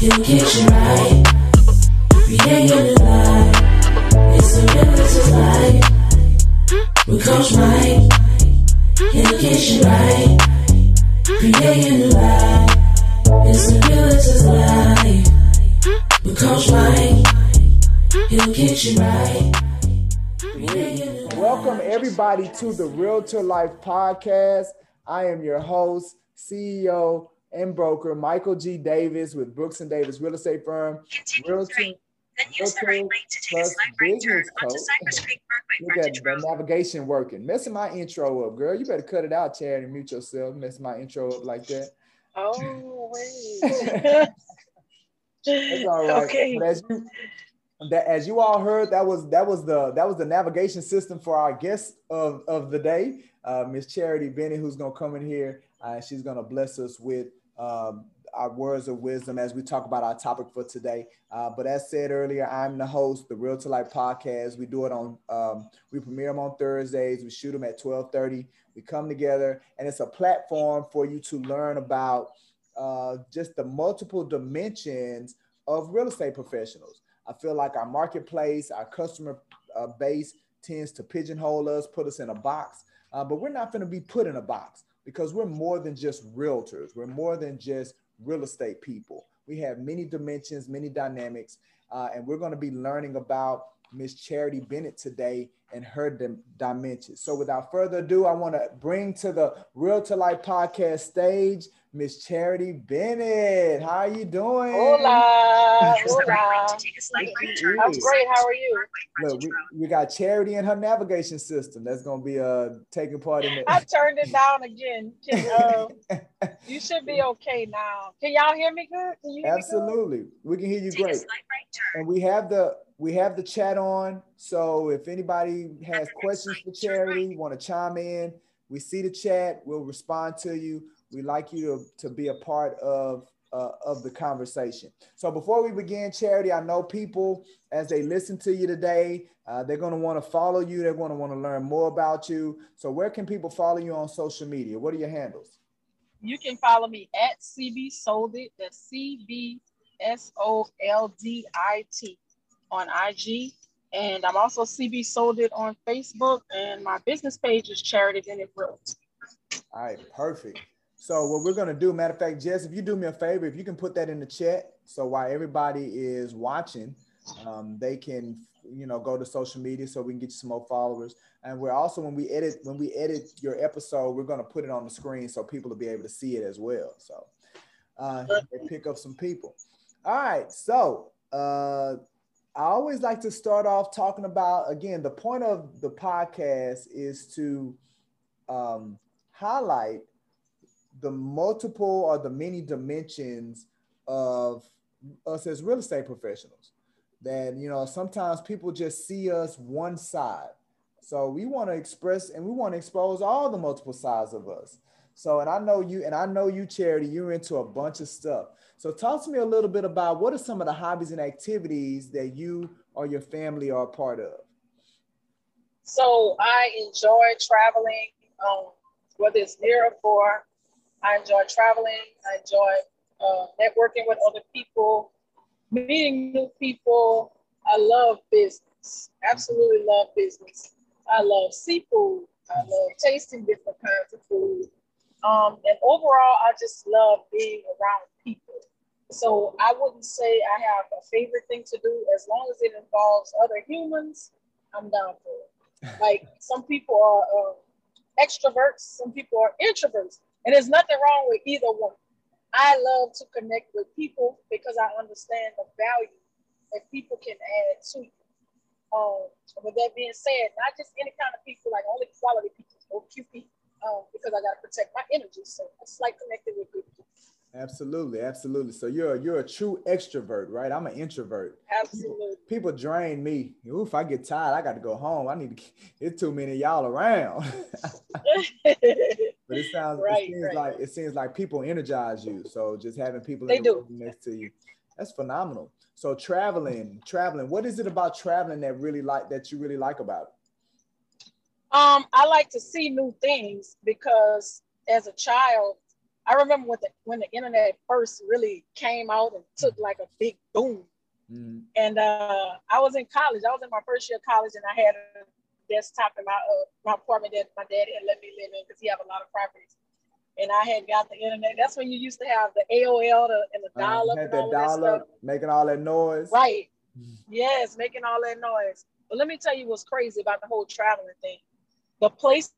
You right. Creating a life. It's a. With Coach Mike. He'll get you right. Creating a life. It's a. With Coach Mike. He'll get you right. Welcome everybody to the Realtor Life podcast. I am your host, CEO, and broker Michael G. Davis with Brooks and Davis Real Estate Firm. Realtor, Then use the right lane to take a plus slight right turn onto. Cypress Creek Parkway Look at the navigation working. Messing my intro up, girl. You better cut it out, Chad, and mute yourself. Messing my intro up like that. Oh, wait. That's all right. Okay. But as you that as you all heard, that was that was the that was the navigation system for our guest of, of the day, uh, Miss Charity Bennett, who's gonna come in here. Uh, she's gonna bless us with um, our words of wisdom as we talk about our topic for today. Uh, but as said earlier, I'm the host, the Real to Life podcast. We do it on um, we premiere them on Thursdays. We shoot them at 12:30. We come together, and it's a platform for you to learn about uh, just the multiple dimensions of real estate professionals. I feel like our marketplace, our customer uh, base tends to pigeonhole us, put us in a box, uh, but we're not going to be put in a box because we're more than just realtors. We're more than just real estate people. We have many dimensions, many dynamics, uh, and we're going to be learning about Miss Charity Bennett today and her dim- dimensions. So, without further ado, I want to bring to the Real to Life podcast stage Miss Charity Bennett. How are you doing? Hola. Use the right Hola. to take a slight right turn I'm great. How are you? Parkway Look, we, we got Charity and her navigation system. That's gonna be uh taking part in it. I turned it down again. Can, uh, you should be okay now. Can y'all hear me good? Can you hear me good? Absolutely, we can hear you Take great. slight right turn. And we have the we have the chat on. So if anybody has At the next questions for Charity, want to chime in, we see the chat. We'll respond to you. We like you to, to be a part of uh, of the conversation. So before we begin, Charity, I know people as they listen to you today, uh, they're going to want to follow you. They're going to want to learn more about you. So where can people follow you on social media? What are your handles? You can follow me at CB Sold Soldit. That's C B S O L D I T on IG. And I'm also CB Soldit on Facebook. And my business page is Charity Bennett Realty. All right, perfect. So what we're gonna do, matter of fact, Jess, if you do me a favor, if you can put that in the chat, so while everybody is watching, um, they can, you know, go to social media so we can get you some more followers. And we're also when we edit when we edit your episode, we're gonna put it on the screen so people will be able to see it as well. So uh, pick up some people. All right, so uh, I always like to start off talking about again the point of the podcast is to um, highlight the multiple or the many dimensions of us as real estate professionals. That you know sometimes people just see us one side, so we want to express and we want to expose all the multiple sides of us. So, and I know you, and I know you, Charity, you're into a bunch of stuff. So, talk to me a little bit about what are some of the hobbies and activities that you or your family are a part of. So I enjoy traveling, um, whether it's near or far. I enjoy traveling. I enjoy uh, networking with other people, meeting new people. I love business. Absolutely love business. I love seafood. I love tasting different kinds of food. Um, and overall, I just love being around people. So I wouldn't say I have a favorite thing to do as long as it involves other humans. I'm down for it. Like some people are uh, extroverts, some people are introverts, and there's nothing wrong with either one. I love to connect with people because I understand the value that people can add to you. Um, with that being said, not just any kind of people, like only quality people, or QP, um, because I got to protect my energy. So it's like connecting with good people. Absolutely, absolutely. So you're you're a true extrovert, right? I'm an introvert. Absolutely. People drain me. Oof, I get tired. I got to go home. I need to. It's too many of y'all around. but it sounds. Right, it seems right. like it seems like people energize you. So just having people They in the next to you, that's phenomenal. So traveling, traveling. What is it about traveling that really like that you really like about it? Um, I like to see new things because as a child, I remember when the when the internet first really came out and took like a big boom. Mhm. And uh, I was in college. I was in my first year of college, and I had a desktop in my uh, my apartment that my dad had let me live in because he had a lot of properties. And I had got the internet. That's when you used to have the AOL the, and the Uh, dial up had and that dial-up, making all that noise. Right. Mhm. Yes, making all that noise. But let me tell you what's crazy about the whole traveling thing. The places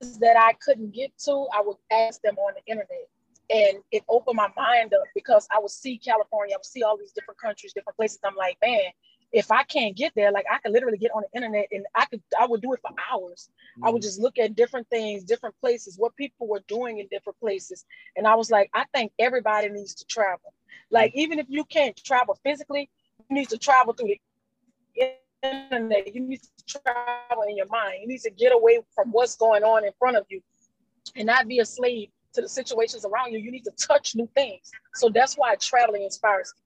that I couldn't get to, I would ask them on the internet. And it opened my mind up because I would see California, I would see all these different countries, different places. I'm like, man, if I can't get there, like I could literally get on the internet and I could, I would do it for hours. I would Mhm. just look at different things, different places, what people were doing in different places. And I was like, I think everybody needs to travel. Like, even if you can't travel physically, you need to travel through the internet. You need to travel in your mind. You need to get away from what's going on in front of you and not be a slave to the situations around you. You need to touch new things. So that's why traveling inspires me.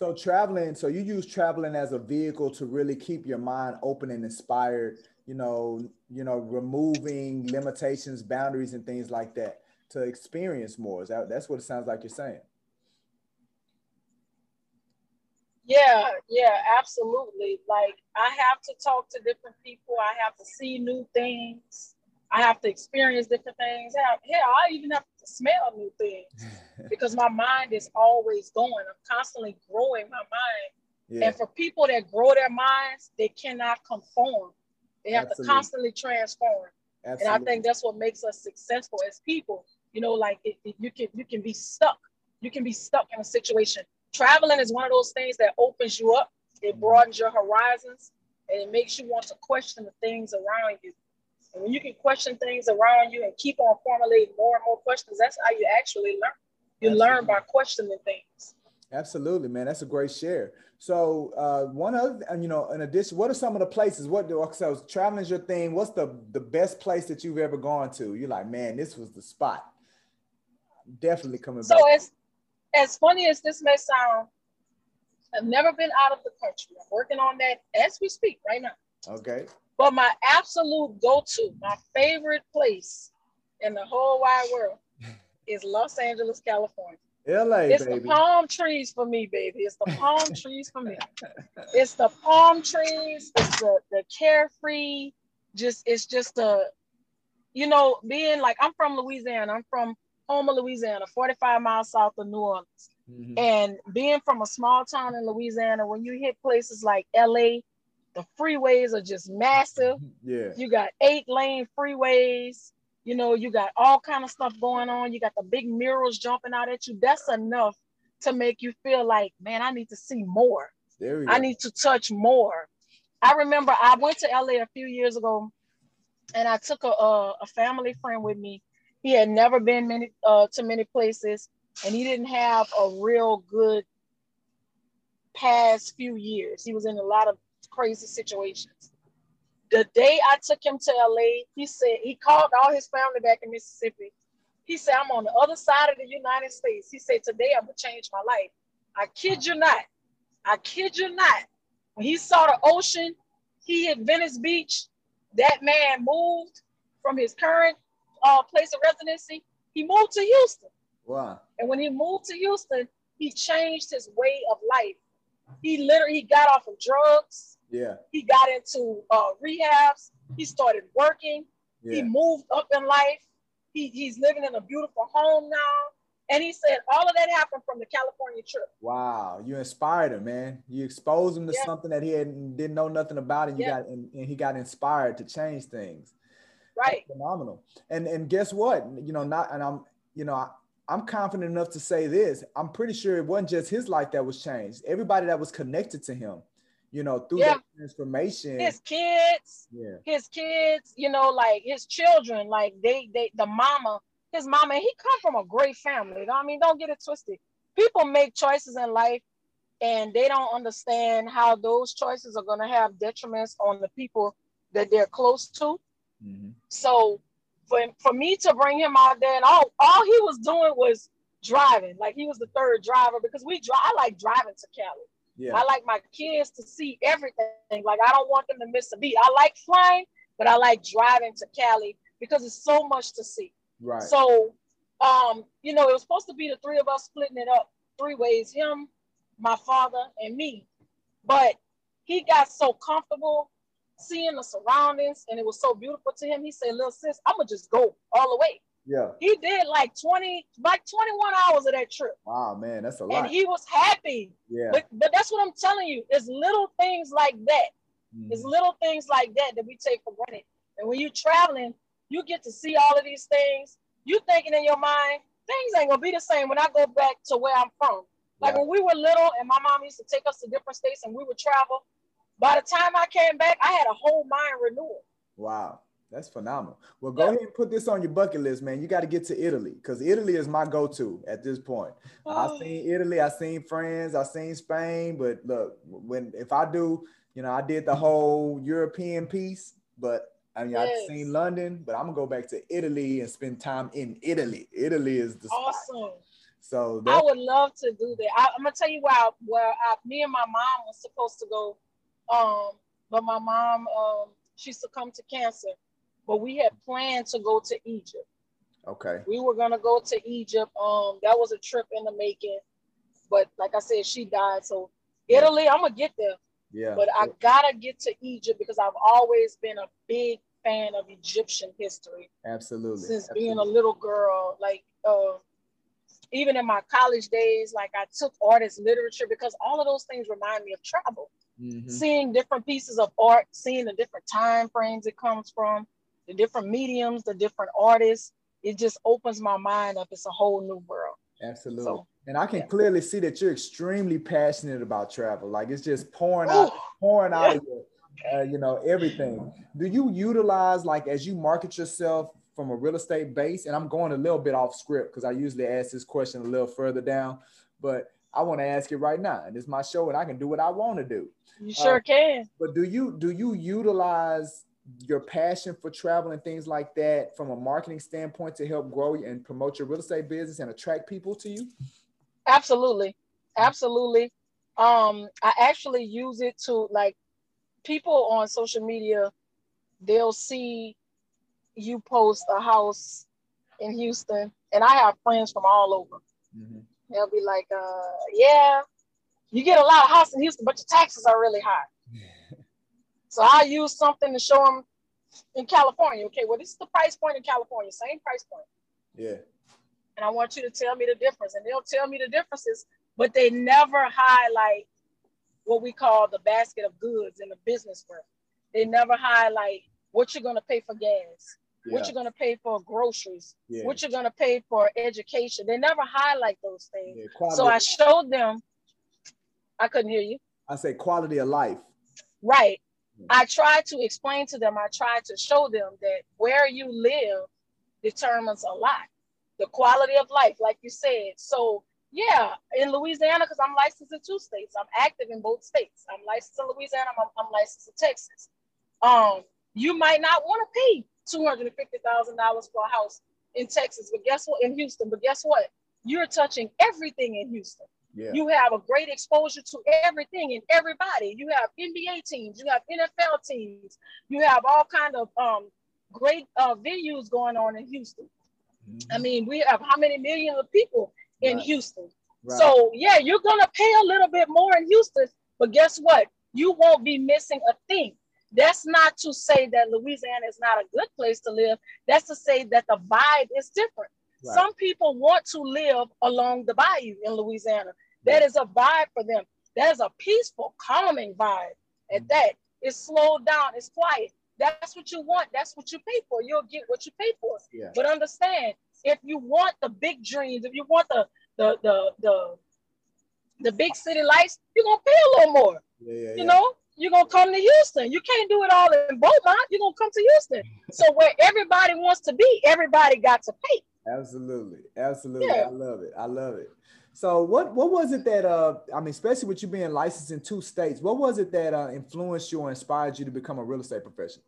So traveling, so you use traveling as a vehicle to really keep your mind open and inspired, you know, you know, removing limitations, boundaries, and things like that to experience more. Is that that's what it sounds like you're saying. Yeah, yeah, absolutely. Like I have to talk to different people. I have to see new things. I have to experience different things. Hell, hell, I even have to smell new things because my mind is always going. I'm constantly growing my mind. yeah, And for people that grow their minds, they cannot conform. They have Absolutely. to constantly transform. And I think that's what makes us successful as people. You know, like it, it- you can you can be stuck. You can be stuck in a situation. Traveling is one of those things that opens you up. It broadens your horizons, and it makes you want to question the things around you. And when you can question things around you and keep on formulating more and more questions, that's how you actually learn. You learn by questioning things. Absolutely, man. That's a great share. So, uh, one other, and you know, in addition, what are some of the places? What do so traveling is your thing? What's the the best place that you've ever gone to? You're like, man, this was the spot. Definitely coming So back. as as funny as this may sound, I've never been out of the country. I'm working on that as we speak right now. Okay. But my absolute go-to, my favorite place in the whole wide world is Los Angeles, California. LA, It's baby. the palm trees for me, baby. It's the palm trees for me. It's the palm trees. It's the the carefree. Just it's just a, you know, being like I'm from Louisiana. I'm from Houma, Louisiana, 45 miles south of New Orleans. Mhm. And being from a small town in Louisiana, when you hit places like LA, the freeways are just massive. Yeah. You got eight lane freeways. You know, you got all kind of stuff going on. You got the big murals jumping out at you. That's enough to make you feel like, man, I need to see more. There we go. I need to touch more. I remember I went to LA a few years ago, and I took a a, a family friend with me. He had never been many uh, to many places, and he didn't have a real good past few years. He was in a lot of crazy situations. The day I took him to LA, he said he called all his family back in Mississippi. He said, I'm on the other side of the United States. He said, Today I'm gonna change my life. I kid you not. I kid you not. When he saw the ocean, he at Venice Beach, that man moved from his current uh, place of residency. He moved to Houston. Wow. And when he moved to Houston, he changed his way of life. He literally he got off of drugs. Yeah. He got into uh, rehabs. He started working. He moved up in life. He, he's living in a beautiful home now. And he said all of that happened from the California trip. Wow. You inspired him, man. You exposed him to Yeah. something that he didn't know nothing about, and you Yeah. got and, and he got inspired to change things. Right. phenomenal. And and guess what? You know, not and I'm you know I, I'm confident enough to say this. I'm pretty sure it wasn't just his life that was changed. Everybody that was connected to him, you know, through Yeah. that transformation. His kids, Yeah. his kids, you know, like his children, like they, they, the mama, his mama, he come from a great family. I mean, don't get it twisted. People make choices in life and they don't understand how those choices are going to have detriments on the people that they're close to. Mhm. So for, for me to bring him out there and all, all he was doing was driving. Like he was the third driver because we drive, I like driving to Cali. Yeah. I like my kids to see everything. Like I don't want them to miss a beat. I like flying, but I like driving to Cali because it's so much to see. Right. So, um, you know, it was supposed to be the three of us splitting it up three ways: him, my father, and me. But he got so comfortable seeing the surroundings, and it was so beautiful to him. He said, "Little sis, I'm gonna just go all the way." yeah. He did like 20, like 21 hours of that trip, Wow, man, that's a lot. and he was happy. yeah. But but that's what I'm telling you. It's little things like that. It's Mhm. little things like that that we take for granted. And when you're traveling, you get to see all of these things. You thinking in your mind, things ain't gonna be the same when I go back to where I'm from. Like Yeah. when we were little and my mom used to take us to different states and we would travel. By the time I came back, I had a whole mind renewal. Wow, that's phenomenal. Well, go Yeah. ahead and put this on your bucket list, man. You got to get to Italy because Italy is my go-to at this point. I've oh. seen Italy, I've seen France, I've seen Spain, but look, when if I do, you know, I did the whole European piece, but I mean, I've seen London, but I'm gonna go back to Italy and spend time in Italy. Italy is the spot. awesome. So I would love to do that. I, am gonna tell you why. Well, me and my mom was supposed to go, um, but my mom um, she succumbed to cancer. But we had planned to go to Egypt. okay, We were gonna go to Egypt. Um, that was a trip in the making, but like I said, she died. So Italy, I'm gonna get there, yeah, but I gotta get to Egypt because I've always been a big fan of Egyptian history absolutely. since being a little girl. Like uh, even in my college days, like I took art as literature because all of those things remind me of travel. Mhm. Seeing different pieces of art, seeing the different time frames it comes from, the different mediums, the different artists. It just opens my mind up. It's a whole new world. Absolutely. So, and I can yeah. clearly see that you're extremely passionate about travel. Like it's just pouring out, pouring out of your, uh, you know, everything. Do you utilize like as you market yourself from a real estate base? And I'm going a little bit off script because I usually ask this question a little further down, but I want to ask it right now. And it's my show, and I can do what I want to do. You sure Uh, can. But do you do you utilize your passion for travel and things like that from a marketing standpoint to help grow and promote your real estate business and attract people to you? Absolutely. Absolutely. Um, I actually use it to like people on social media, they'll see you post a house in Houston, and I have friends from all over. Mhm. They'll be like, uh, yeah, you get a lot of house in Houston, but your taxes are really high. So I use something to show them in California. Okay, well, this is the price point in California, same price point. Yeah. And I want you to tell me the difference. And they'll tell me the differences, but they never highlight what we call the basket of goods in the business world. They never highlight what you're going to pay for gas, what Yeah. you're going to pay for groceries, Yeah. what you're going to pay for education. They never highlight those things. yeah. So I showed them, I couldn't hear you. I say quality of life. Right. I tried to explain to them, I tried to show them that where you live determines a lot. The quality of life, like you said. So, yeah, in Louisiana, because I'm licensed in two states, I'm active in both states. I'm licensed in Louisiana, I'm, I'm licensed in Texas. Um, you might not want to pay $250,000 for a house in Texas, but guess what? In Houston, but guess what? You're touching everything in Houston. Yeah. You have a great exposure to everything and everybody. You have NBA teams, you have NFL teams, you have all kind of um, great uh, venues going on in Houston. I Mhm. mean, we have how many millions of people in Right. Houston? Right. So yeah, you're gonna pay a little bit more in Houston, but guess what? You won't be missing a thing. That's not to say that Louisiana is not a good place to live. That's to say that the vibe is different. Right. Some people want to live along the bayou in Louisiana. That is a vibe for them. That is a peaceful, calming vibe. At Mhm. that, it's slowed down, it's quiet. That's what you want. That's what you pay for. You'll get what you pay for. yeah. But understand, if you want the big dreams, if you want the the the the, the big city lights, you're gonna pay a little more. Yeah. Yeah. You know, you're gonna come to Houston. You can't do it all in Beaumont. You're gonna come to Houston. So where everybody wants to be, everybody got to pay. Absolutely. Absolutely. Yeah. I love it. I love it. So what what was it that uh I mean especially with you being licensed in two states, what was it that uh, influenced you or inspired you to become a real estate professional?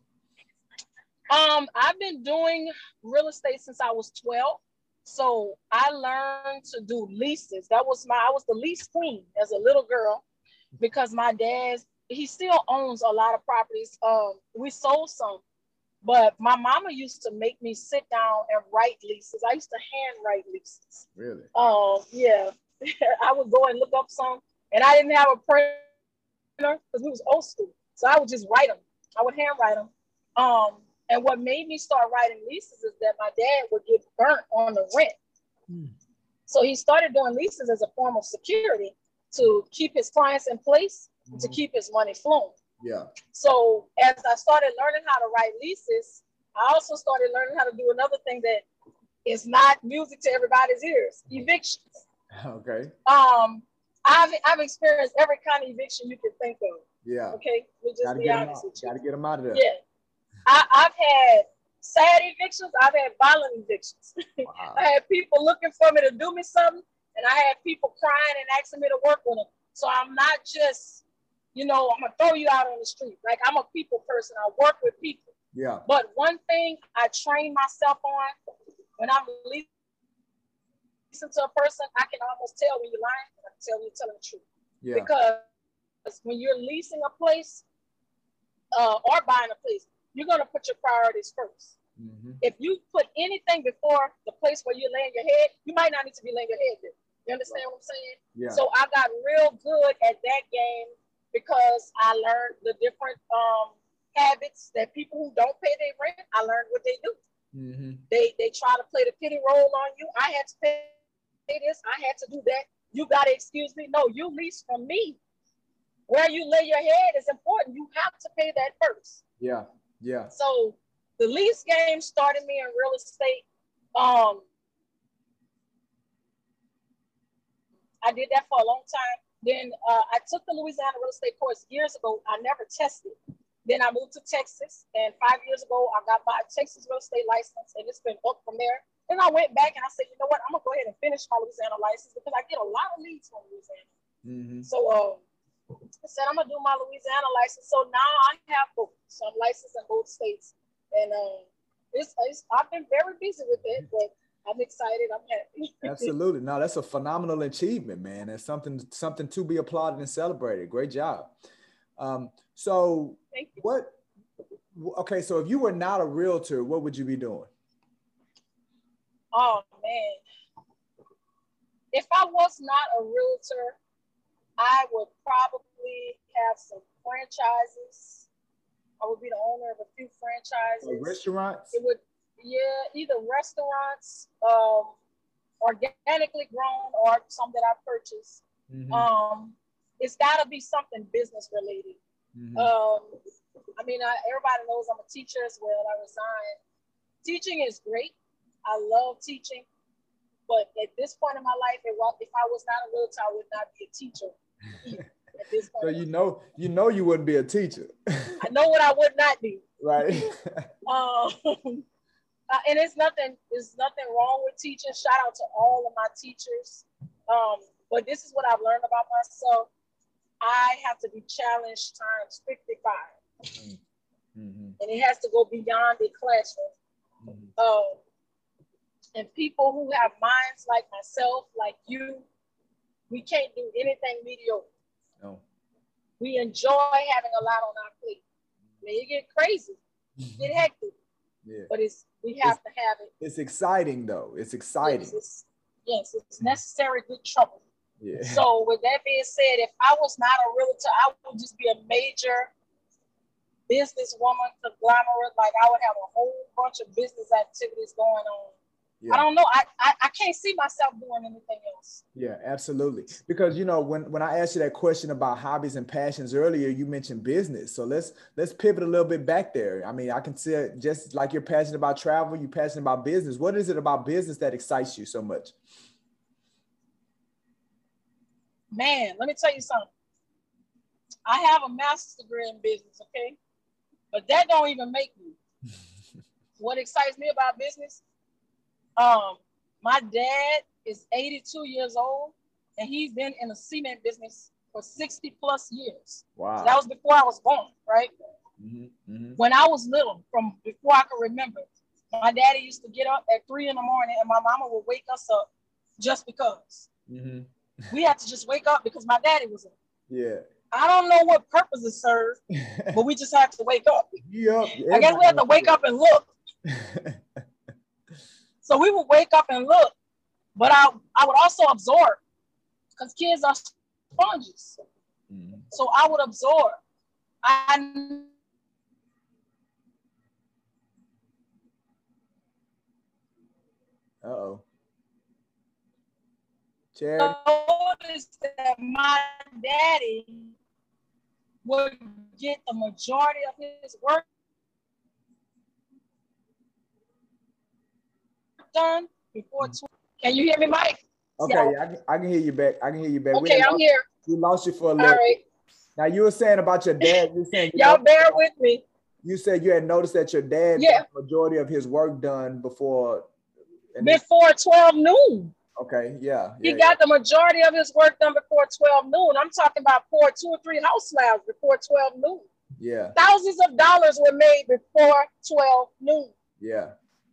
Um, I've been doing real estate since I was 12. So I learned to do leases. That was my I was the lease queen as a little girl because my dad he still owns a lot of properties. Um, we sold some, But my mama used to make me sit down and write leases. I used to handwrite leases. Really? Um, yeah, I would go and look up some, and I didn't have a printer because we was old school, so I would just write them. I would handwrite them. Um, and what made me start writing leases is that my dad would get burnt on the rent. Hmm. So he started doing leases as a form of security to keep his clients in place, and to keep his money flowing. Yeah. So as I started learning how to write leases, I also started learning how to do another thing that is not music to everybody's ears: evictions. Okay. Um, I've I've experienced every kind of eviction you can think of. Yeah. Okay, we just Gotta be get them honest out. with you. Gotta get them out of there. Yeah, I, I've had sad evictions. I've had violent evictions. Wow. I had people looking for me to do me something, and I had people crying and asking me to work with them. So I'm not just, you know, I'm gonna throw you out on the street. Like I'm a people person. I work with people. Yeah. But one thing I train myself on when I'm leasing to a person, I can almost tell when you're lying. I can tell when you're telling the truth Yeah. because when you're leasing a place uh, or buying a place, you're gonna put your priorities first. Mhm. If you put anything before the place where you're laying your head, you might not need to be laying your head there. You understand what I'm saying? Yeah. So I got real good at that game I learned the different um, habits that people who don't pay their rent, I learned what they do. hmm They they try to play the pity role on you. I had to pay this. I had to do that. You gotta excuse me. No, you lease from me. Where you lay your head is important. You have to pay that first. Yeah. Yeah. So the lease game started me in real estate. Um, I did that for a long time. Then uh, I took the Louisiana real estate course years ago. I never tested. Then I moved to Texas, and five years ago I got my Texas real estate license, and it's been up from there. Then I went back and I said, you know what? I'm gonna go ahead and finish my Louisiana license because I get a lot of leads from Louisiana. hmm So uh, I said I'm gonna do my Louisiana license. So now I have both. So I'm licensed in both states, and uh, it's, it's I've been very busy with it, but I'm excited. I'm happy. Absolutely. No, that's a phenomenal achievement, man. That's something something to be applauded and celebrated. Great job. Um, so Thank you. what okay, so if you were not a realtor, what would you be doing? Oh man, if I was not a realtor, I would probably have some franchises. I would be the owner of a few franchises. Restaurants? it would yeah either restaurants um organically grown or some that i purchased. Mhm, um it's got to be something business related. Mhm. um i mean I, everybody knows i'm a teacher as well. I resigned teaching is great. I love teaching. But at this point in my life it if i was not a realtor i would not be a teacher. At this point so you know you know you wouldn't be a teacher. i know what i would not be. right? Um, uh, and it's nothing, there's nothing wrong with teaching. Shout out to all of my teachers. Um, but this is what I've learned about myself. I have to be challenged times 55, Mhm, and it has to go beyond the classroom. mhm. Um, and people who have minds like myself, like you, we can't do anything mediocre. No. We enjoy having a lot on our plate. I mean, it get crazy, get hectic, Yeah. but it's we have to have it. It's exciting though. It's exciting. Yes, it's, yes, it's mm-hmm. necessary good trouble. Yeah. So with that being said, if I was not a realtor, I would just be a major businesswoman conglomerate. Like I would have a whole bunch of business activities going on. Yeah. I don't know. I, I I can't see myself doing anything else. Yeah, absolutely. Because you know, when when I asked you that question about hobbies and passions earlier, you mentioned business. So let's let's pivot a little bit back there. I mean, I can see it just like you're passionate about travel, you're passionate about business. What is it about business that excites you so much? Man, let me tell you something. I have a master's degree in business, okay? But that don't even make me. what excites me about business? Um, my dad is 82 years old and he's been in the cement business for 60 plus years. Wow. So that was before I was born, right? Mhm, mhm. When I was little, from before I could remember, my daddy used to get up at three in the morning and my mama would wake us up just because. Mhm. We had to just wake up because my daddy was up. Yeah. I don't know what purpose it serves, but we just have to wake up. Yup, I guess we have to wake up and look. So we would wake up and look, but I, I would also absorb because kids are sponges. Mhm. So I would absorb. I Uh-oh. Charity. noticed that my daddy would get the majority of his work done before. Mm. Tw- Can you hear me, Mike? Okay, Yeah. I, can, I can hear you back. I can hear you back. Okay, I'm lost- here. We lost you for a little. right, Now you were saying about your dad. You saying you, y'all know- bear with me. you said you had noticed that your dad Yeah. got the majority of his work done before. and this- Before 12 noon. okay, yeah. He yeah, got the majority of his work done before 12 noon. I'm talking about four, two or three house slabs before 12 noon. yeah, Thousands of dollars were made before 12 noon. yeah,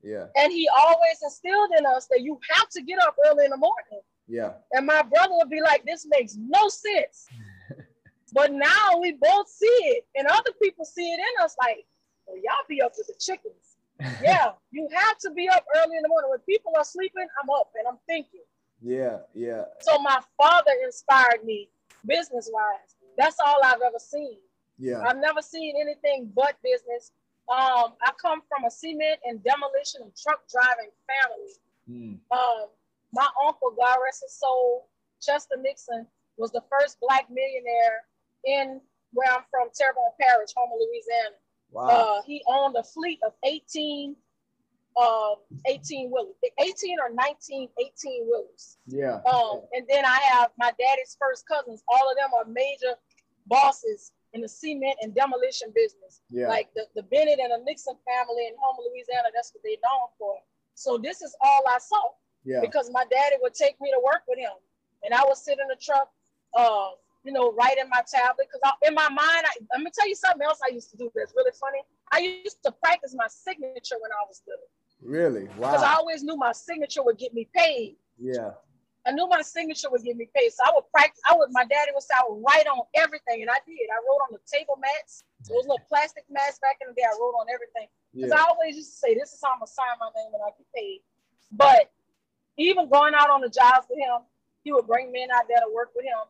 yeah, And he always instilled in us that you have to get up early in the morning. yeah, And my brother would be like, this makes no sense. but now we both see it, and other people see it in us like, well, y'all be up with the chickens. Yeah, you have to be up early in the morning. When people are sleeping, I'm up and I'm thinking. yeah, yeah, So my father inspired me business wise. That's all I've ever seen. yeah. I've never seen anything but business. Um, I come from a cement and demolition and truck driving family. Mm, Um, my uncle, God rest his soul, Chester Nixon, was the first black millionaire in where I'm from, Terrebonne Parish, Houma Louisiana. wow. Uh, he owned a fleet of 18, uh, 18 wheelers, 18 or 19 18 wheelers. yeah. Um, and then I have my daddy's first cousins. All of them are major bosses in the cement and demolition business. Yeah. Like the, the Bennett and the Nixon family in Houma, Louisiana, that's what they're known for. So this is all I saw yeah. because my daddy would take me to work with him. And I would sit in the truck, uh, you know, writing my tablet. Because in my mind, I, let me tell you something else I used to do that's really funny. I used to practice my signature when I was little Really? Wow. Because I always knew my signature would get me paid. Yeah. I knew my signature would get me paid. So I would practice. I would, my daddy would say, I would write on everything. And I did. I wrote on the table mats, those little plastic mats back in the day. I wrote on everything. Because Yeah. I always used to say, this is how I'm going to sign my name when I get paid. But even going out on the jobs with him, he would bring men out there to work with him.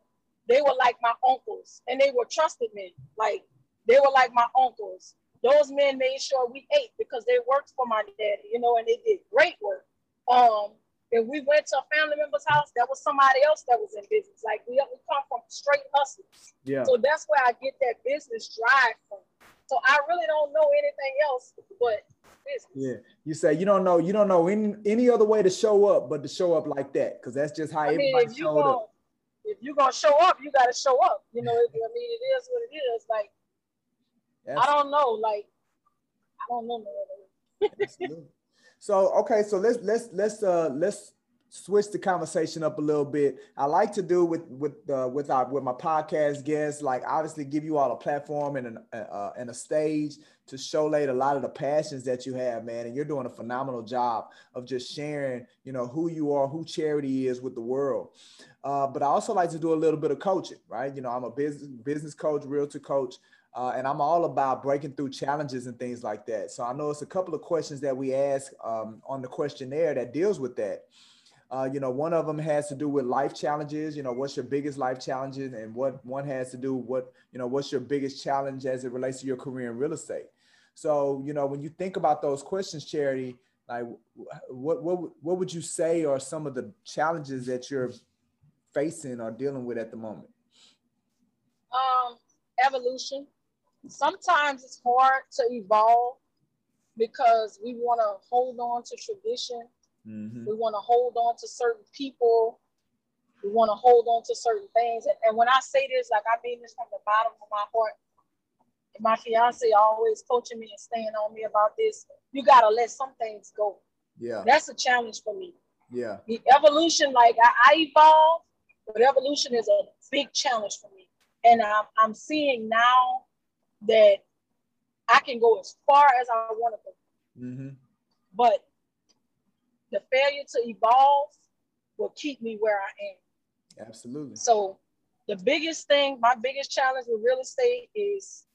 They were like my uncles and they were trusted men. Like they were like my uncles. Those men made sure we ate because they worked for my daddy, you know, and they did great work. Um, if we went to a family member's house, that was somebody else that was in business. Like we, we come from straight hustlers. Yeah. So that's where I get that business drive from. So I really don't know anything else but business. Yeah. You say you don't know you don't know any any other way to show up but to show up like that because that's just how I mean, everybody if you showed gonna up. if you're gonna show up, you gotta show up. You know, I mean, it is what it is. Like I don't know. Like I don't know. Absolutely. So okay, so let's let's let's uh let's switch the conversation up a little bit. I like to do with with uh, with our with my podcast guests, like obviously give you all a platform and an uh, and a stage to show late a lot of the passions that you have, man. And you're doing a phenomenal job of just sharing, you know, who you are, who charity is with the world. Uh, but I also like to do a little bit of coaching, right? You know, I'm a business business coach, realtor coach. Uh, and I'm all about breaking through challenges and things like that. So I know it's a couple of questions that we ask um, on the questionnaire that deals with that. Uh, you know, one of them has to do with life challenges. You know, what's your biggest life challenges, and what one has to do what you know, what's your biggest challenge as it relates to your career in real estate. So you know, when you think about those questions, Charity, like what what what would you say are some of the challenges that you're facing or dealing with at the moment? Um, evolution. Sometimes it's hard to evolve because we want to hold on to tradition. Mhm. We want to hold on to certain people. We want to hold on to certain things. And, and when I say this, like I mean this from the bottom of my heart. My fiance always coaching me and staying on me about this. You gotta let some things go. Yeah, That's a challenge for me. yeah, The evolution, like I, I evolve, but evolution is a big challenge for me. And I'm, I'm seeing now that I can go as far as I want to go. hmm But the failure to evolve will keep me where I am. absolutely. So the biggest thing, my biggest challenge with real estate is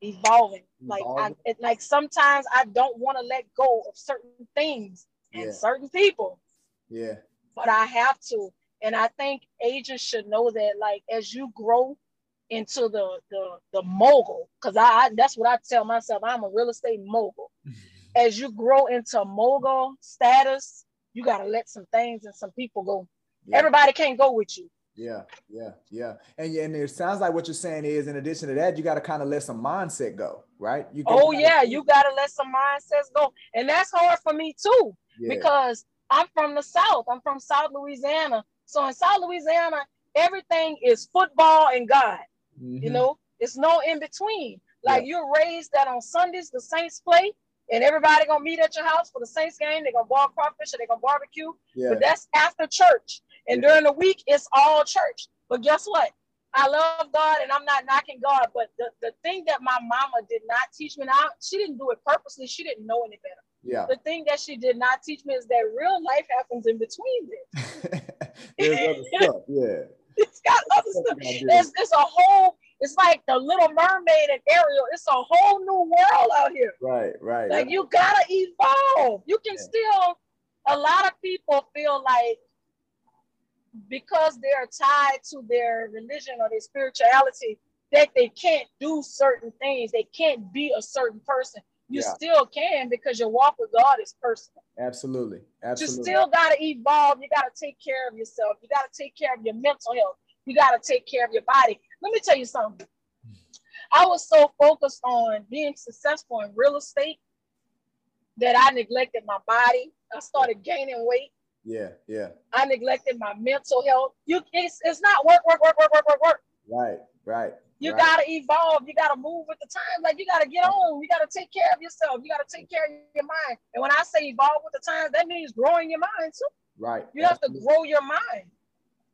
evolving. Like I, it, like sometimes I don't want to let go of certain things and Yeah. certain people, Yeah. but I have to. And I think agents should know that, like, as you grow into the the the mogul, because I, I that's what I tell myself. I'm a real estate mogul. As you grow into mogul status, you gotta let some things and some people go. Yeah. Everybody can't go with you. Yeah, yeah, yeah. And and it sounds like what you're saying is, in addition to that, you got to kind of let some mindset go, right? You Oh gotta- yeah, you gotta let some mindsets go, and that's hard for me too yeah, because I'm from the South. I'm from South Louisiana. So in South Louisiana, everything is football and God. You Mhm. know, it's no in between. Like Yeah. you're raised that on Sundays the Saints play, and everybody gonna meet at your house for the Saints game. They're gonna boil crawfish or they're gonna barbecue. yeah, But that's after church. And Yeah. during the week, it's all church. But guess what? I love God and I'm not knocking God. But the, the thing that my mama did not teach me, now she didn't do it purposely. She didn't know any better. yeah. The thing that she did not teach me is that real life happens in between this. There's other stuff. Yeah. It's got other stuff. It's, it's a whole, it's like the little mermaid and Ariel. It's a whole new world out here. Right, right. Like you gotta evolve. You can Yeah. still. A lot of people feel like because they're tied to their religion or their spirituality that they can't do certain things. They can't be a certain person. You Yeah. still can because your walk with God is personal. Absolutely, You still gotta evolve. You gotta take care of yourself. You gotta take care of your mental health. You gotta take care of your body. Let me tell you something. I was so focused on being successful in real estate that I neglected my body. I started gaining weight. yeah, yeah. I neglected my mental health. You, it's, it's not work, work, work, work, work, work, work. Right, right. You right. gotta evolve. You gotta move with the times. Like you gotta get on. You gotta take care of yourself. You gotta take care of your mind. And when I say evolve with the times, that means growing your mind too. right. You have to grow your mind.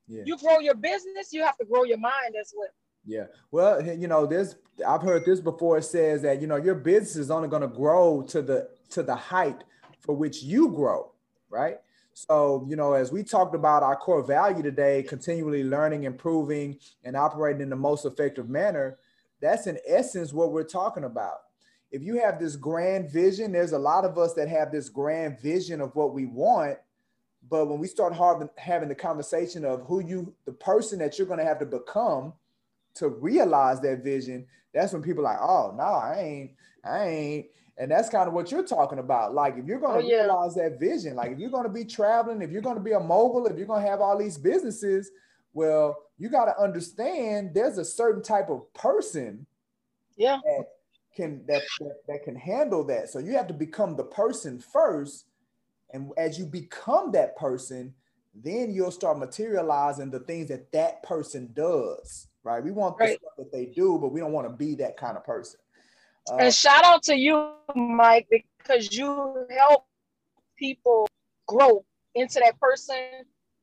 Yeah. You grow your business, you have to grow your mind as well. Yeah. Well, you know, this I've heard this before. It says that you know your business is only going to grow to the to the height for which you grow, right? So, you know, as we talked about our core value today, continually learning, improving, and operating in the most effective manner, that's in essence what we're talking about. If you have this grand vision, there's a lot of us that have this grand vision of what we want. But when we start having, the conversation of who you, the person that you're going to have to become to realize that vision, that's when people are like, oh, no, I ain't, I ain't. And that's kind of what you're talking about. Like, if you're going to Oh, yeah. realize that vision, like if you're going to be traveling, if you're going to be a mogul, if you're going to have all these businesses, well, you got to understand there's a certain type of person Yeah. that can that, that that can handle that. So you have to become the person first, and as you become that person, then you'll start materializing the things that that person does. Right? We want the stuff that they do, but we don't want to be that kind of person. Uh, And shout out to you, Mike, because you help people grow into that person.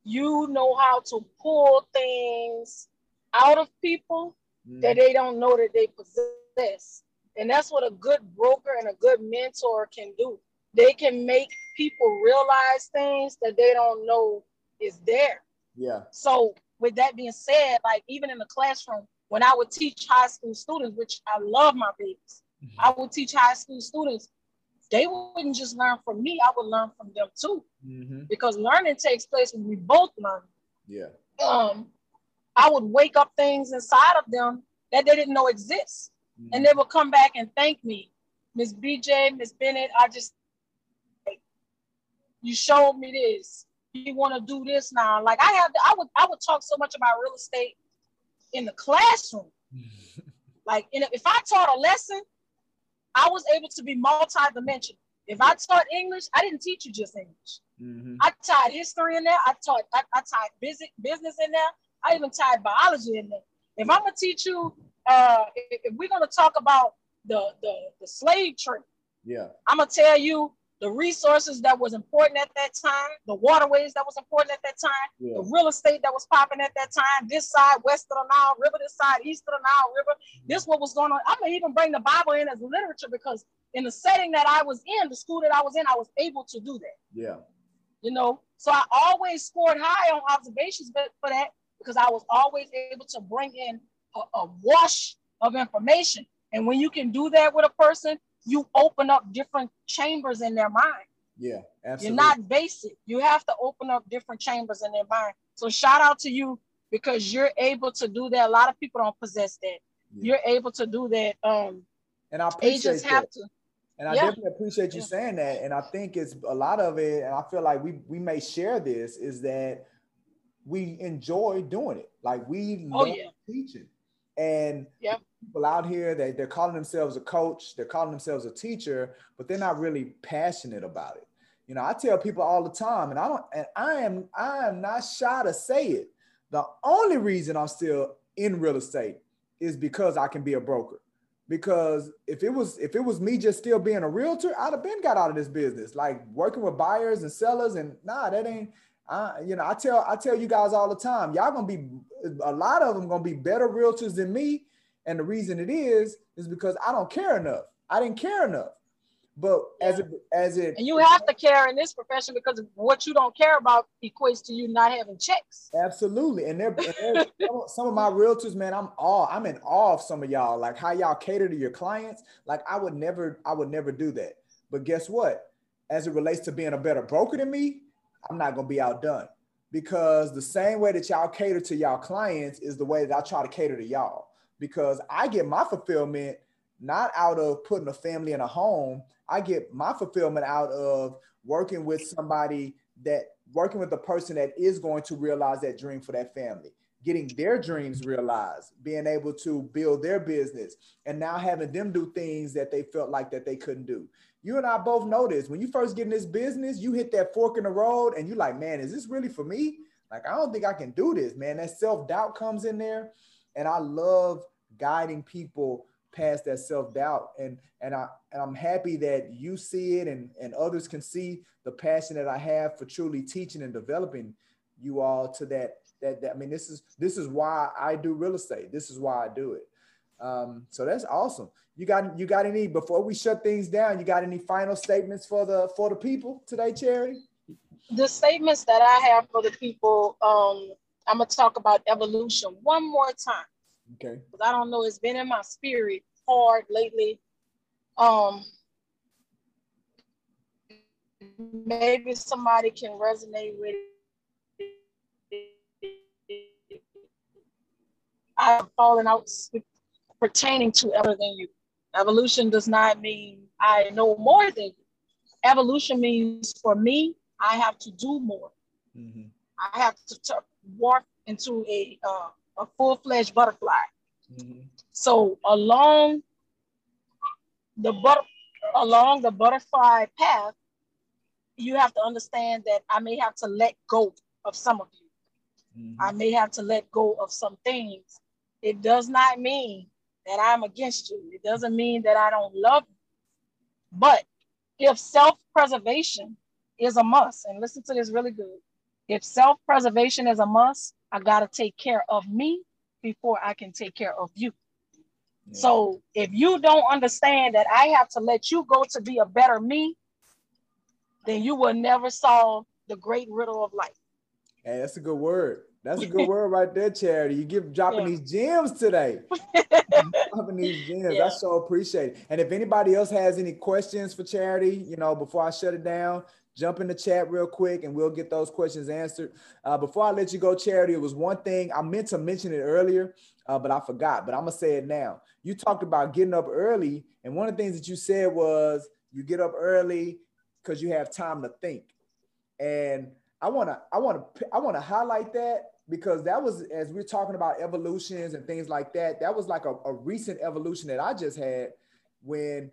You know how to pull things out of people mm, that they don't know that they possess. And that's what a good broker and a good mentor can do. They can make people realize things that they don't know is there. yeah, So, with that being said, like even in the classroom, when I would teach high school students, which I love my babies, I would teach high school students, they wouldn't just learn from me, I would learn from them too. mhm, Because learning takes place when we both learn. yeah, Um, I would wake up things inside of them that they didn't know exist. mhm, And they would come back and thank me. Miss BJ, Miss Bennett, I just you showed me this. You want to do this now. Like I have I would I would talk so much about real estate in the classroom. Like in a- if I taught a lesson, I was able to be multi-dimensional. If I taught English, I didn't teach you just English. mhm, I tied history in there. I taught I, I tied business business in there. I even tied biology in there. If I'm gonna teach you, uh, if, if we're gonna talk about the, the the slave trade, yeah, I'm gonna tell you the resources that was important at that time, the waterways that was important at that time, yeah, the real estate that was popping at that time. This side, west of the Nile River, this side, east of the Nile River. This what was going on. I'm gonna even bring the Bible in as literature because in the setting that I was in, the school that I was in, I was able to do that yeah, you know. So I always scored high on observations but for that because I was always able to bring in a, a wash of information. And when you can do that with a person, you open up different chambers in their mind. Yeah, absolutely. You're not basic. You have to open up different chambers in their mind. So shout out to you because you're able to do that. A lot of people don't possess that. Yeah. You're able to do that. Um, and I appreciate that. to. And I Yeah. definitely appreciate you Yeah. saying that. And I think it's a lot of it, and I feel like we we may share this, is that we enjoy doing it. Like we Oh, love yeah. teaching. And Yep. people out here that they're calling themselves a coach, they're calling themselves a teacher, but they're not really passionate about it. You know, I tell people all the time, and I don't, and I am, I am not shy to say it. The only reason I'm still in real estate is because I can be a broker. Because if it was if it was me just still being a realtor, I'd have been got out of this business. Like working with buyers and sellers, and nah, that ain't. I, you know, I tell I tell you guys all the time, y'all gonna be a lot of them gonna be better realtors than me, and the reason it is is because I don't care enough. I didn't care enough. But as it as it And you have to care in this profession because what you don't care about equates to you not having checks. Absolutely, and they're some, of- some of my realtors, man. I'm awe. I'm in awe of some of y'all, like how y'all cater to your clients. Like I would never, I would never do that. But guess what? As it relates to being a better broker than me, I'm not gonna be outdone because the same way that y'all cater to y'all clients is the way that I try to cater to y'all. Because I get my fulfillment not out of putting a family in a home. I get my fulfillment out of working with somebody that working with a person that is going to realize that dream for that family, getting their dreams realized, being able to build their business, and now having them do things that they felt like that they couldn't do. You and I both know this. When you first get in this business, you hit that fork in the road and you're like, man, is this really for me? Like, I don't think I can do this, man. That self-doubt comes in there. And I love guiding people past that self-doubt. And and I and I'm happy that you see it and, and others can see the passion that I have for truly teaching and developing you all to that that, that I mean this is this is why I do real estate. This is why I do it. Um, so that's awesome. You got you got any before we shut things down? You got any final statements for the for the people today, Charity? The statements that I have for the people, um, I'm gonna talk about evolution one more time. Okay. because I don't know, it's been in my spirit hard lately. Um, maybe somebody can resonate with I've fallen out pertaining to other than you. Evolution does not mean I know more than you. Evolution means for me, I have to do more. Mhm. I have to t- morph into a uh, a full fledged butterfly. Mhm. So along the but along the butterfly path, you have to understand that I may have to let go of some of you. Mhm. I may have to let go of some things. It does not mean that I'm against you. It doesn't mean that I don't love you. But if self-preservation is a must, and listen to this really good. If self-preservation is a must, I gotta take care of me before I can take care of you. Yeah. So if you don't understand that I have to let you go to be a better me, then you will never solve the great riddle of life. Hey, that's a good word. That's a good word right there, Charity. You give dropping Yeah. these gems today. dropping these gems. I so appreciate it. And if anybody else has any questions for Charity, you know, before I shut it down, jump in the chat real quick and we'll get those questions answered. Uh, before I let you go, Charity, it was one thing I meant to mention it earlier, uh, but I forgot. But I'm gonna say it now. You talked about getting up early, and one of the things that you said was you get up early because you have time to think. And I wanna, I wanna, I wanna highlight that because that was as we're talking about evolutions and things like that. That was like a, a recent evolution that I just had when,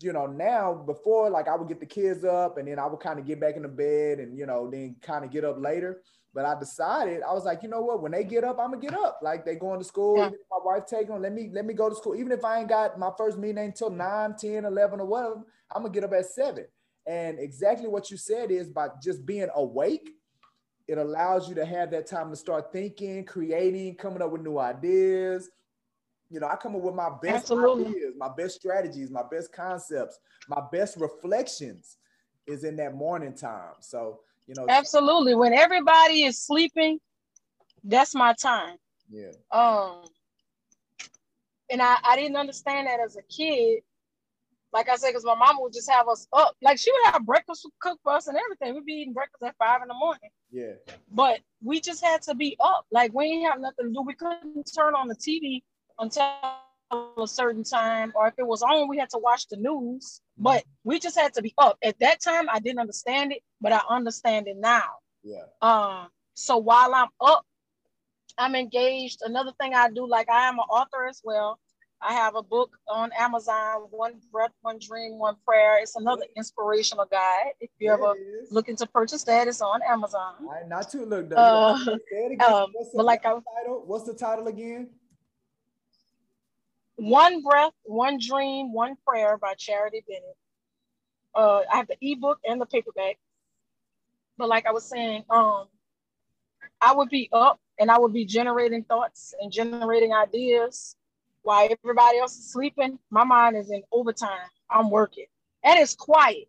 you know, now before like I would get the kids up and then I would kind of get back in the bed and you know then kind of get up later. But I decided I was like, you know what? When they get up, I'm gonna get up. Like they going to school. Yeah. My wife take them. Let me let me go to school. Even if I ain't got my first meeting until 9, 10, 11 or whatever, I'm gonna get up at seven. And exactly what you said is by just being awake, it allows you to have that time to start thinking, creating, coming up with new ideas. You know, I come up with my best Absolutely. ideas, my best strategies, my best concepts, my best reflections is in that morning time. So, you know, Absolutely. When everybody is sleeping, that's my time. Yeah. Um, and I, I didn't understand that as a kid. Like I said, because my mama would just have us up. Like she would have breakfast cook for us and everything. We'd be eating breakfast at five in the morning. Yeah. But we just had to be up. Like we didn't have nothing to do. We couldn't turn on the TV until a certain time, or if it was on, we had to watch the news. But we just had to be up. At that time, I didn't understand it, but I understand it now. Yeah. Um, so while I'm up, I'm engaged. Another thing I do, like I am an author as well. I have a book on Amazon, One Breath, One Dream, One Prayer. It's another inspirational guide. If you're ever is. looking to purchase that, it's on Amazon. Right, not too look. though. Uh, Say it again. um, What's the but like I- title? What's the title again? One Breath, One Dream, One Prayer by Charity Bennett. Uh, I have the ebook and the paperback. But like I was saying, um, I would be up and I would be generating thoughts and generating ideas while everybody else is sleeping. My mind is in overtime. I'm working. And it's quiet.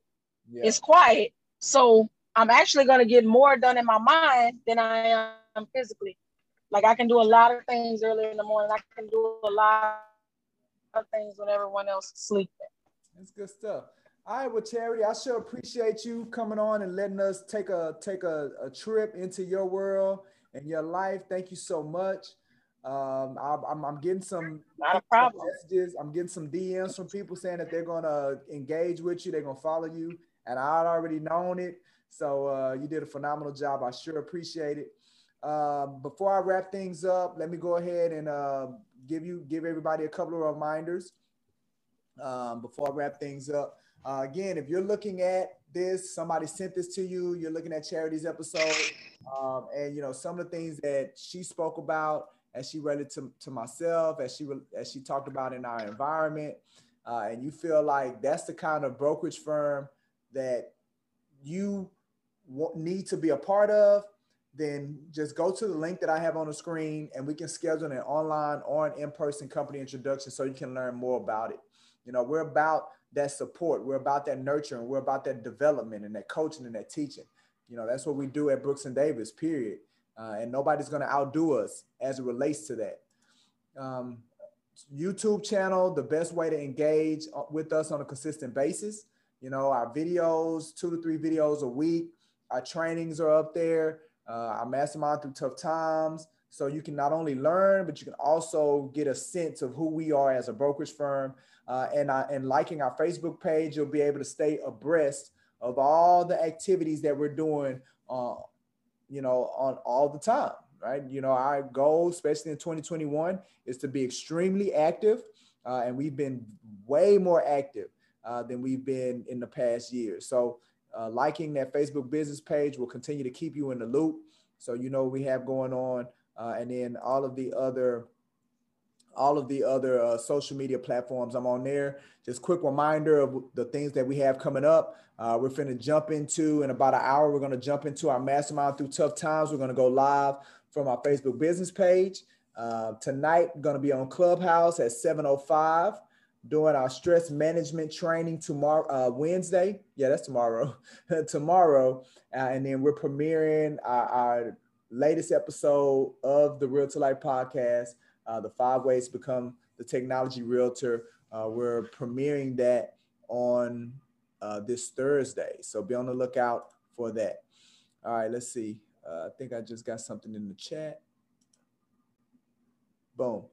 Yeah. It's quiet. So I'm actually going to get more done in my mind than I am physically. Like I can do a lot of things early in the morning. I can do a lot of things when everyone else is sleeping. That's good stuff. All right, well, Charity, I sure appreciate you coming on and letting us take a take a, a trip into your world and your life. Thank you so much. Um, I, I'm, I'm getting some Not a problem. messages. I'm getting some DMs from people saying that they're gonna engage with you, they're gonna follow you, and I'd already known it. So uh, you did a phenomenal job. I sure appreciate it. Um, before I wrap things up, let me go ahead and uh, give you give everybody a couple of reminders um, before I wrap things up. Uh, again, if you're looking at this, somebody sent this to you. You're looking at Charity's episode, um, and you know some of the things that she spoke about as she related to, to myself, as she as she talked about in our environment, uh, and you feel like that's the kind of brokerage firm that you need to be a part of, then just go to the link that I have on the screen, and we can schedule an online or an in-person company introduction so you can learn more about it. You know, we're about that support. We're about that nurturing. We're about that development and that coaching and that teaching. You know, that's what we do at Brooks and Davis, period. Uh, and nobody's going to outdo us as it relates to that. Um, YouTube channel, the best way to engage uh, with us on a consistent basis. You know, our videos, two to three videos a week. Our trainings are up there. Uh, our mastermind through tough times. So you can not only learn, but you can also get a sense of who we are as a brokerage firm. Uh, and, uh, and liking our Facebook page, you'll be able to stay abreast of all the activities that we're doing, uh, you know, on all the time, right? You know, our goal, especially in 2021, is to be extremely active. Uh, and we've been way more active uh, than we've been in the past year. So uh, liking that Facebook business page will continue to keep you in the loop. So you know we have going on. Uh, and then all of the other all of the other uh, social media platforms. I'm on there. Just quick reminder of the things that we have coming up. Uh, we're finna jump into in about an hour. We're gonna jump into our mastermind through tough times. We're gonna go live from our Facebook business page uh, tonight. Gonna be on Clubhouse at 7:05. Doing our stress management training tomorrow, uh, Wednesday. Yeah, that's tomorrow. tomorrow, uh, and then we're premiering our, our latest episode of the Real to Life podcast uh, the five ways become the technology realtor. Uh, we're premiering that on uh, this Thursday. So be on the lookout for that. All right, let's see. Uh, I think I just got something in the chat. Boom.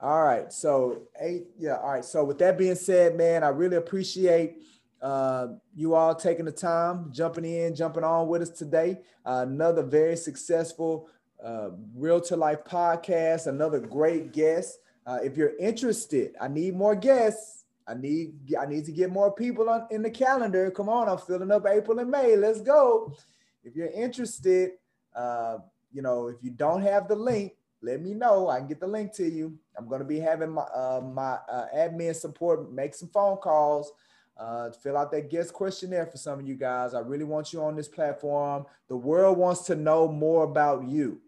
All right. So eight. Yeah. All right. So with that being said, man, I really appreciate uh, you all taking the time, jumping in, jumping on with us today. Uh, another very successful uh, Real to Life podcast. Another great guest. Uh, if you're interested, I need more guests. I need I need to get more people on in the calendar. Come on, I'm filling up April and May. Let's go. If you're interested, uh, you know, if you don't have the link, let me know. I can get the link to you. I'm to be having my uh, my uh, admin support make some phone calls. Uh, fill out that guest questionnaire for some of you guys. I really want you on this platform. The world wants to know more about you.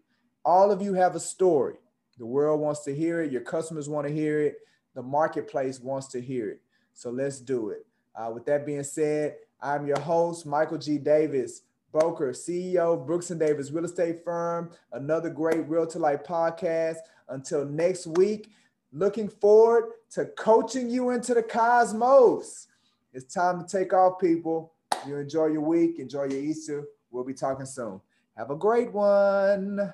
All of you have a story. The world wants to hear it. Your customers want to hear it. The marketplace wants to hear it. So let's do it. Uh, with that being said, I'm your host, Michael G. Davis, broker, CEO, Brooks and Davis Real Estate Firm, another great Real to Life podcast. Until next week, looking forward to coaching you into the cosmos. It's time to take off, people. You enjoy your week, enjoy your Easter. We'll be talking soon. Have a great one.